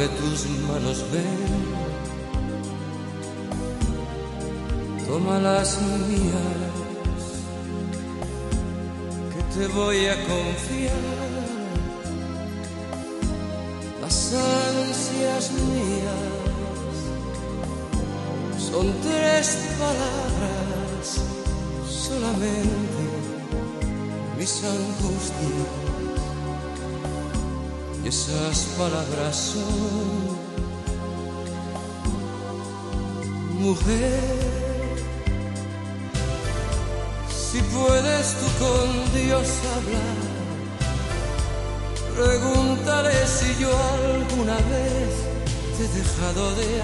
dame tus manos, ven, toma las mías, que te voy a confiar. Las ansias mías son tres palabras solamente mis angustias esas palabras son mujer si puedes tú con Dios hablar Pregúntale si yo alguna vez te he dejado de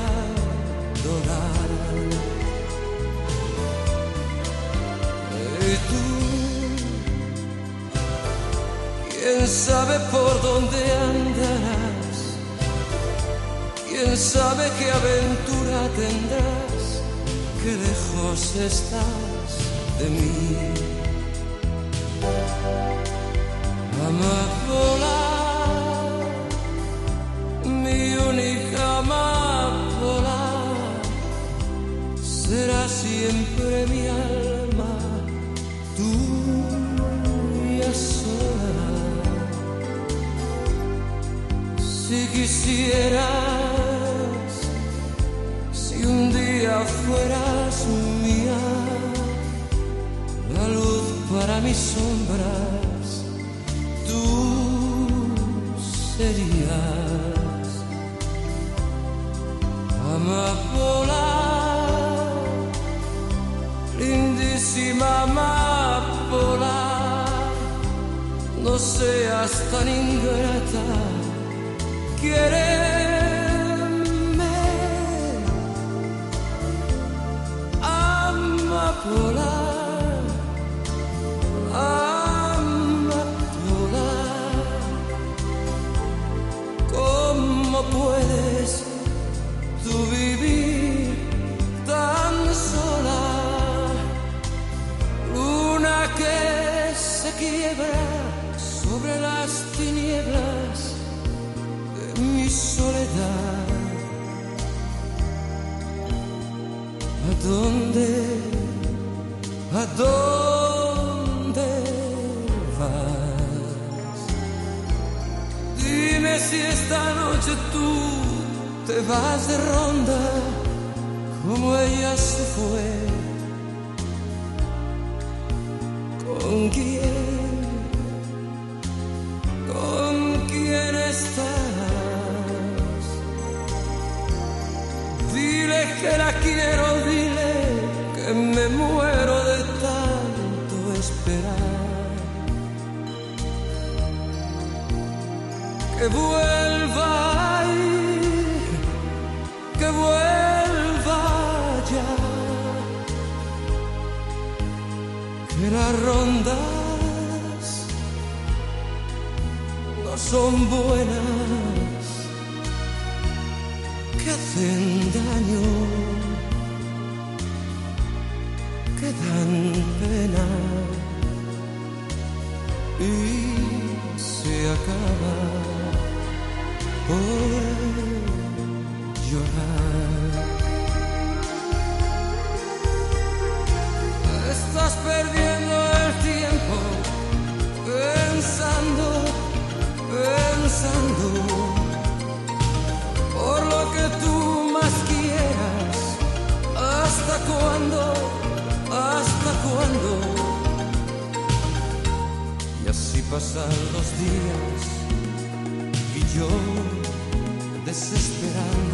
adorar. Y tú, quién sabe por dónde quién sabe qué aventura tendrás, qué lejos estás de mí. Amapola, mi única amapola, será siempre mi alma, tuya sola. Si quisieras, si un día fueras mía, la luz para mis sombras tú serías. Amapola, lindísima amapola, no seas tan ingrata, quiéreme, amapola. ¿Con quién? ¿Con quién estás? Dile que la quiero, dile que me muero de tanto esperar. Que son buenas, que hacen daño que dan pena y se acaba por llorar. Estás perdiendo el tiempo pensando, pensando por lo que tú más quieras. ¿Hasta cuándo? ¿Hasta cuándo? Y así pasan los días y yo desesperando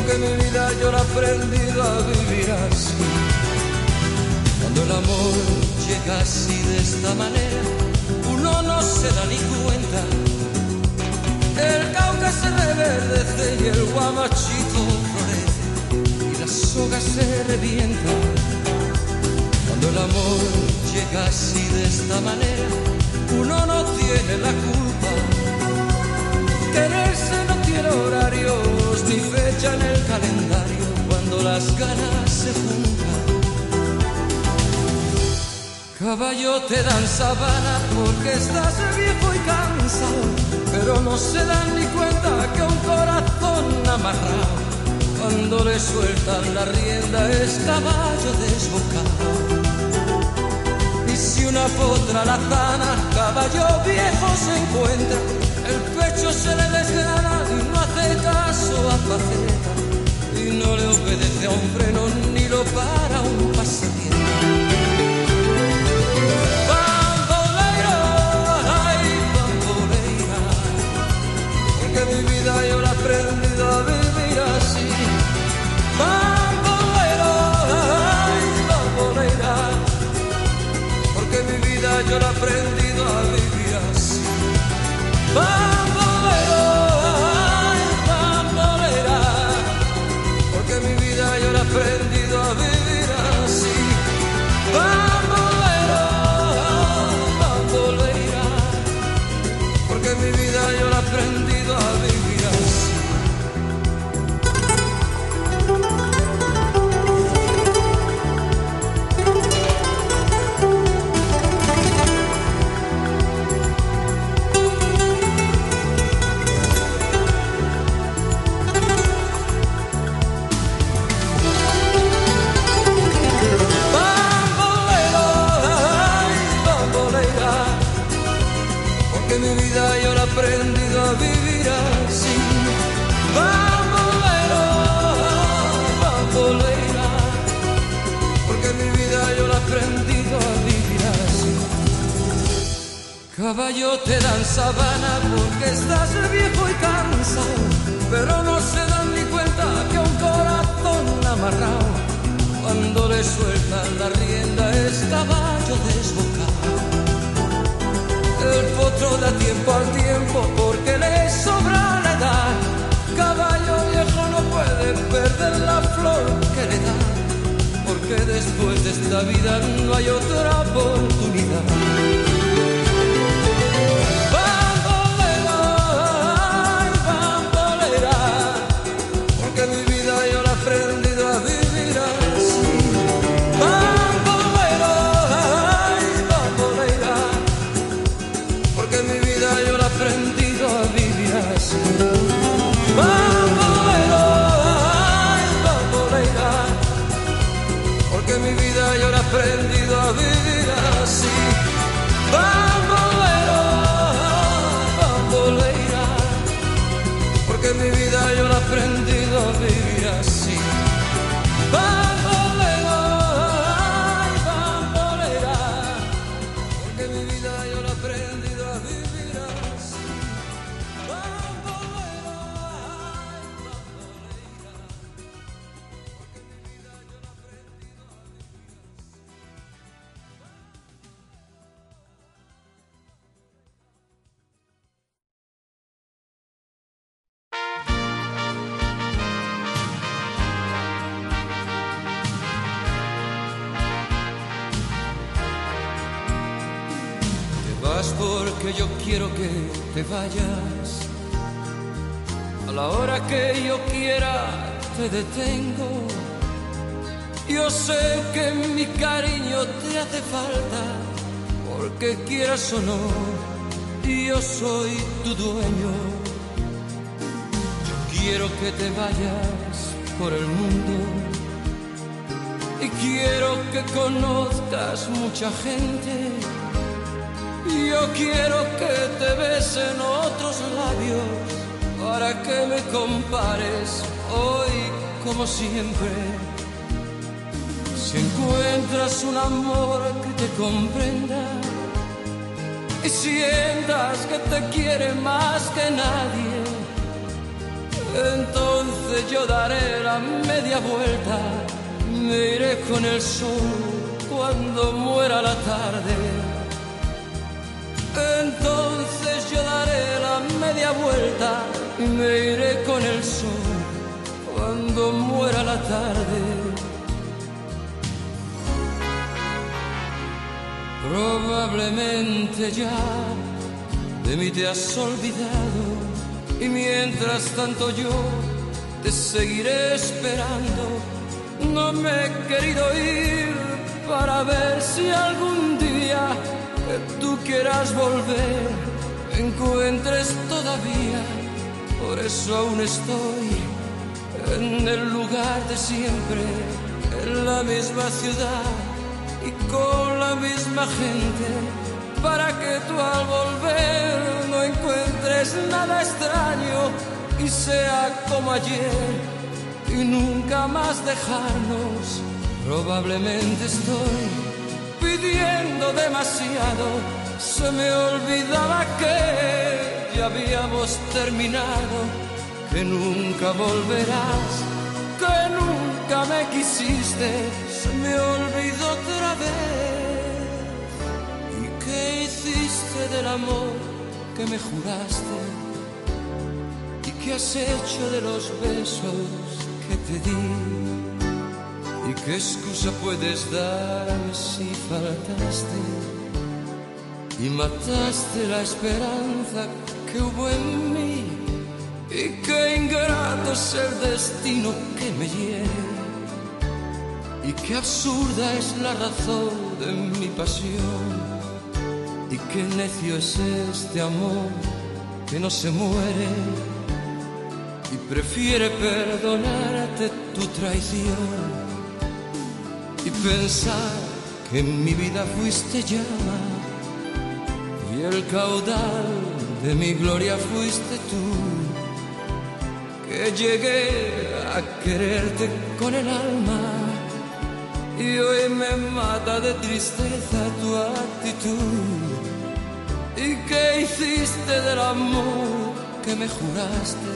porque mi vida yo la he aprendido a vivir así. Cuando el amor llega así de esta manera, uno no se da ni cuenta. El cauca se reverdece y el guamachito florece y la soga se revienta. Cuando el amor llega así de esta manera, uno no tiene la culpa. Quererse no tiene ni fecha en el calendario cuando las ganas se juntan. Caballo te dan sabana porque estás viejo y cansado, pero no se dan ni cuenta que un corazón amarrado, cuando le sueltan la rienda es caballo desbocado. Y si una potra la zana, caballo viejo se encuentra, el pecho se le desgrana y no hace caso a faceta, y no le obedece a un freno ni lo para un pasatiempo. Bamboleira, ay, bamboleira, porque mi vida yo la he sabana porque estás viejo y cansado, pero no se dan ni cuenta que un corazón amarrado, cuando le sueltan la rienda es caballo desbocado. El potro da tiempo al tiempo porque le sobra la edad. Caballo viejo no puede de perder la flor que le da, porque después de esta vida no hay otra oportunidad. aprendí porque yo quiero que te vayas. A la hora que yo quiera te detengo. Yo sé que mi cariño te hace falta, porque quieras o no, yo soy tu dueño. Yo quiero que te vayas por el mundo y quiero que conozcas mucha gente yo quiero que te besen otros labios para que me compares hoy como siempre. Si encuentras un amor que te comprenda y sientas que te quiere más que nadie, entonces yo daré la media vuelta, me iré con el sol cuando muera la tarde entonces yo daré la media vuelta y me iré con el sol cuando muera la tarde. Probablemente ya de mí te has olvidado y mientras tanto yo te seguiré esperando. No me he querido ir para ver si algún día que tú quieras volver, encuentres todavía. Por eso aún estoy en el lugar de siempre, en la misma ciudad y con la misma gente, para que tú al volver no encuentres nada extraño y sea como ayer y nunca más dejarnos. Probablemente estoy pidiendo demasiado, se me olvidaba que ya habíamos terminado, que nunca volverás, que nunca me quisiste, se me olvidó otra vez. ¿Y qué hiciste del amor que me juraste? ¿Y qué has hecho de los besos que te di? ¿Y qué excusa puedes darme si faltaste y mataste la esperanza que hubo en mí? Y qué ingrato es el destino que me hiere. Y qué absurda es la razón de mi pasión. Y qué necio es este amor que no se muere y prefiere perdonarte tu traición pensar que en mi vida fuiste llama y el caudal de mi gloria fuiste tú, que llegué a quererte con el alma y hoy me mata de tristeza tu actitud. ¿Y qué hiciste del amor que me juraste?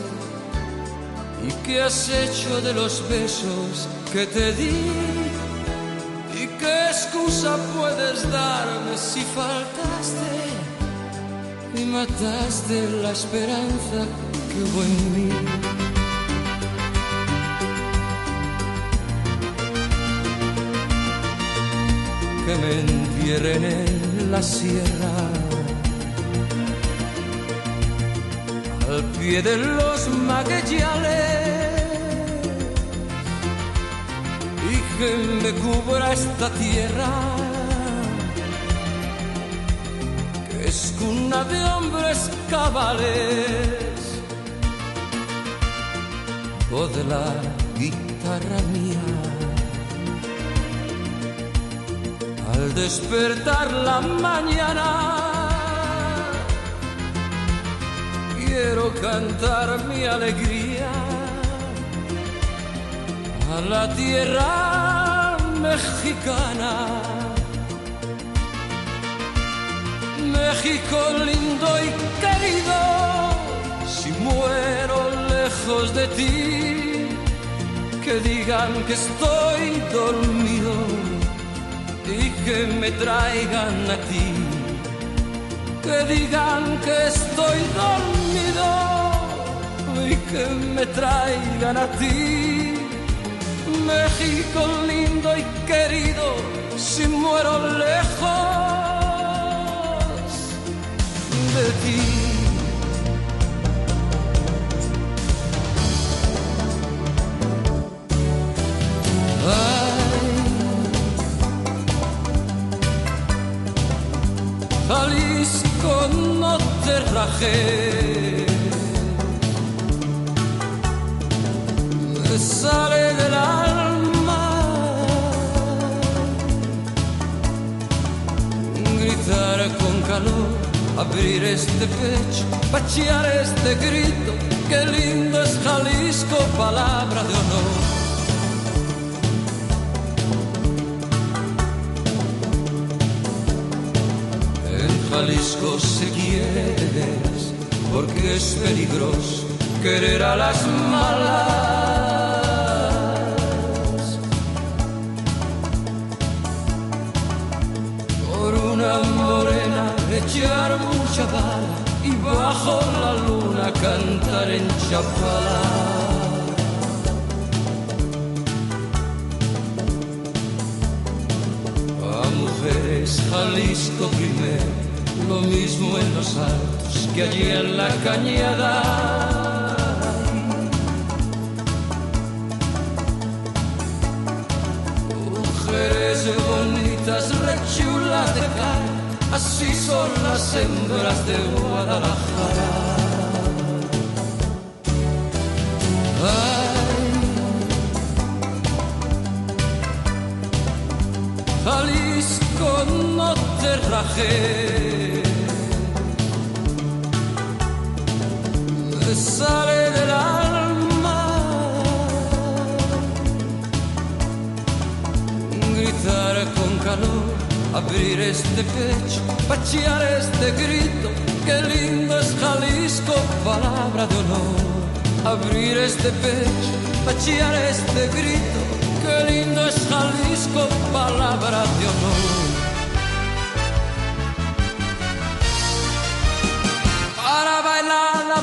¿Y qué has hecho de los besos que te di? excusa puedes darme si faltaste y mataste la esperanza que hubo en mí? Que me entierren en la sierra, al pie de los magueyales que me cubra esta tierra. que Es cuna de hombres cabales o de la guitarra mía. Al despertar la mañana, quiero cantar mi alegría a la tierra mexicana. México lindo y querido, si muero lejos de ti, que digan que estoy dormido y que me traigan a ti. Que digan que estoy dormido y que me traigan a ti. México lindo y querido, si muero lejos de ti. Jalisco no te rajé, abrir este pecho, pachear este grito, qué lindo es Jalisco, palabra de honor. Jalisco se quiere porque es peligroso querer a las malas. Morena echar mucha bala y bajo la luna cantar en Chapala. A mujeres Jalisco primero lo mismo en los altos que allí en la cañada. Mujeres bonitas, rechulas de cara, así son las hembras de Guadalajara. Ay, Jalisco no te rajé. Sale del alma gritar con calor, abrir este pecho, pachear este grito. Qué lindo es Jalisco, palabra de honor. Abrir este pecho, pachear este grito. Qué lindo es Jalisco, palabra de honor. Para bailar la